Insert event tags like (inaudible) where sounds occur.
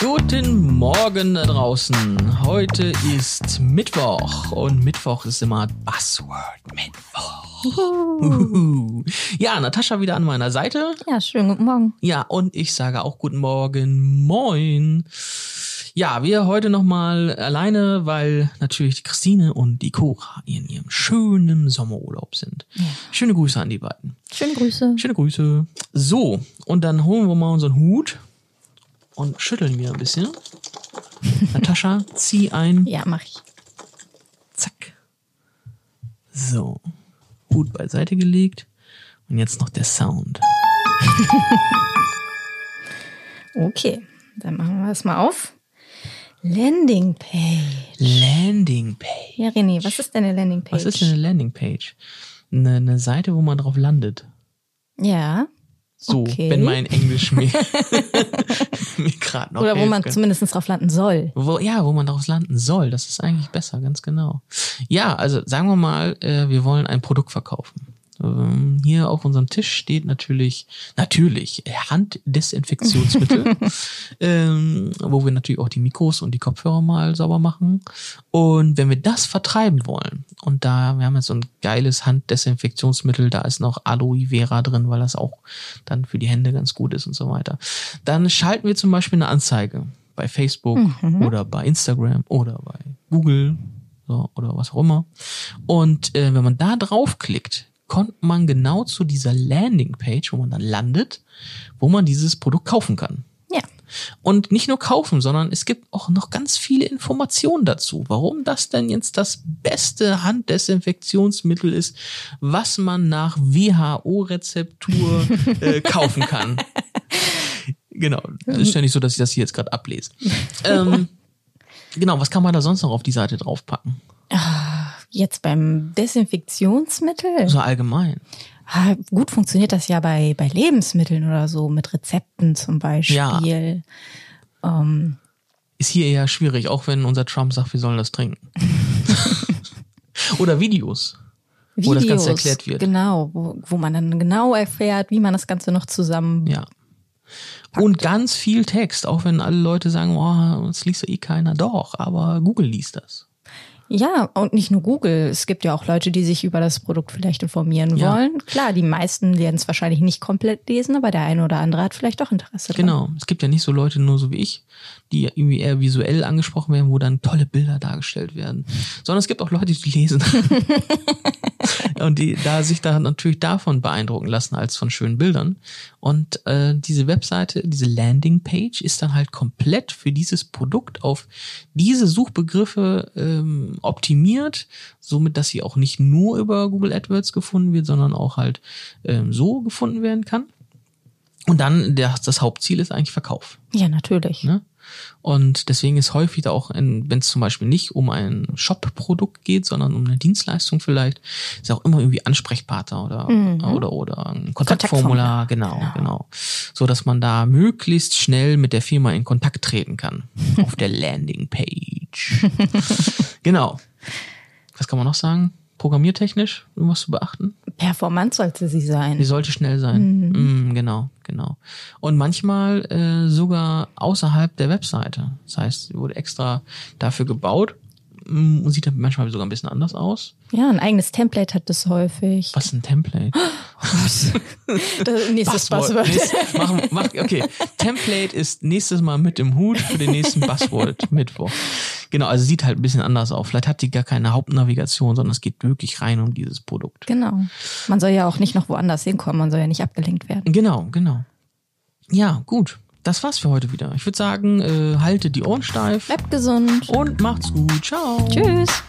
Guten Morgen da draußen. Heute ist Mittwoch und Mittwoch ist immer Buzzword Mittwoch. Uhuhu. Ja, Natascha wieder an meiner Seite. Ja, schönen guten Morgen. Ja, und ich sage auch guten Morgen. Moin. Ja, wir heute nochmal alleine, weil natürlich die Christine und die Cora in ihrem schönen Sommerurlaub sind. Ja. Schöne Grüße an die beiden. Schöne Grüße. Schöne Grüße. So, und dann holen wir mal unseren Hut und schütteln wir ein bisschen. Natascha, zieh ein. Ja, mach ich. Zack. So. Hut beiseite gelegt. Und jetzt noch der Sound. (laughs) Okay, dann machen wir es mal auf. Landingpage. Landingpage. Ja, René, was ist denn eine Landingpage? Was ist denn eine Landingpage? Eine, eine Seite, wo man drauf landet. Ja. So, Okay. wenn mein Englisch mir, (laughs) (laughs) mir gerade noch Oder wo man zumindest drauf landen soll. Wo, ja, wo man daraus landen soll. Das ist eigentlich besser, ganz genau. Ja, also sagen wir mal, äh, wir wollen ein Produkt verkaufen. Ähm, hier auf unserem Tisch steht natürlich, natürlich äh, Handdesinfektionsmittel, (laughs) ähm, wo wir natürlich auch die Mikros und die Kopfhörer mal sauber machen. Und wenn wir das vertreiben wollen, und da, wir haben jetzt so ein geiles Handdesinfektionsmittel, da ist noch Aloe Vera drin, weil das auch dann für die Hände ganz gut ist und so weiter. Dann schalten wir zum Beispiel eine Anzeige bei Facebook oder bei Instagram oder bei Google so, oder was auch immer. Und äh, wenn man da draufklickt, kommt man genau zu dieser Landingpage, wo man dann landet, wo man dieses Produkt kaufen kann. Ja. Und nicht nur kaufen, sondern es gibt auch noch ganz viele Informationen dazu, warum das denn jetzt das beste Handdesinfektionsmittel ist, was man nach WHO-Rezeptur äh, (laughs) kaufen kann. Genau, das ist ja nicht so, dass ich das hier jetzt gerade ablese. ähm, (laughs) genau, was kann man da sonst noch auf die Seite draufpacken? Jetzt beim Desinfektionsmittel. So allgemein. Ah, gut funktioniert das ja bei, bei Lebensmitteln oder so, mit Rezepten zum Beispiel. Ähm, Ist hier eher schwierig, auch wenn unser Trump sagt, wir sollen das trinken. (laughs) Oder Videos. Wo das Ganze erklärt wird. Genau, wo, wo man dann genau erfährt, wie man das Ganze noch zusammen. Ja. Und ganz viel Text, auch wenn alle Leute sagen, oh, das liest ja eh keiner. Doch, aber Google liest das. Ja, und nicht nur Google. Es gibt ja auch Leute, die sich über das Produkt vielleicht informieren Ja. wollen. Klar, die meisten werden es wahrscheinlich nicht komplett lesen, aber der eine oder andere hat vielleicht doch Interesse dran. Genau. Es gibt ja nicht so Leute nur so wie ich, die irgendwie eher visuell angesprochen werden, wo dann tolle Bilder dargestellt werden. Sondern es gibt auch Leute, die lesen. (laughs) (laughs) (laughs) und die da sich da natürlich davon beeindrucken lassen als von schönen Bildern. Und äh, diese Webseite, diese Landingpage ist dann halt komplett für dieses Produkt auf diese Suchbegriffe ähm, optimiert, somit dass sie auch nicht nur über Google AdWords gefunden wird, sondern auch halt ähm, so gefunden werden kann. Und dann der, das Hauptziel ist eigentlich Verkauf. Ja, natürlich. Ne? Und deswegen ist häufig da auch, wenn es zum Beispiel nicht um ein Shop-Produkt geht, sondern um eine Dienstleistung vielleicht, ist auch immer irgendwie Ansprechpartner oder oder oder ein Kontaktformular, Kontaktformular, genau, genau, so dass man da möglichst schnell mit der Firma in Kontakt treten kann (laughs) auf der Landingpage. (laughs) genau. Was kann man noch sagen? Programmiertechnisch irgendwas zu beachten? Performant sollte sie sein. Die sollte schnell sein. Mm, genau, genau. Und manchmal äh, sogar außerhalb der Webseite. Das heißt, sie wurde extra dafür gebaut mm, und sieht dann manchmal sogar ein bisschen anders aus. Ja, ein eigenes Template hat das häufig. Was ist ein Template? (gasps) (laughs) Das nächstes Buzzword. Nächst, mach, mach, okay, Template ist nächstes Mal mit im Hut für den nächsten Buzzword (laughs) Mittwoch. Genau, also sieht halt ein bisschen anders aus. Vielleicht hat die gar keine Hauptnavigation, sondern es geht wirklich rein um dieses Produkt. Genau. Man soll ja auch nicht noch woanders hinkommen, man soll ja nicht abgelenkt werden. Genau, genau. Ja, gut. Das war's für heute wieder. Ich würde sagen, äh, haltet die Ohren steif. Bleibt gesund. Und macht's gut. Ciao. Tschüss.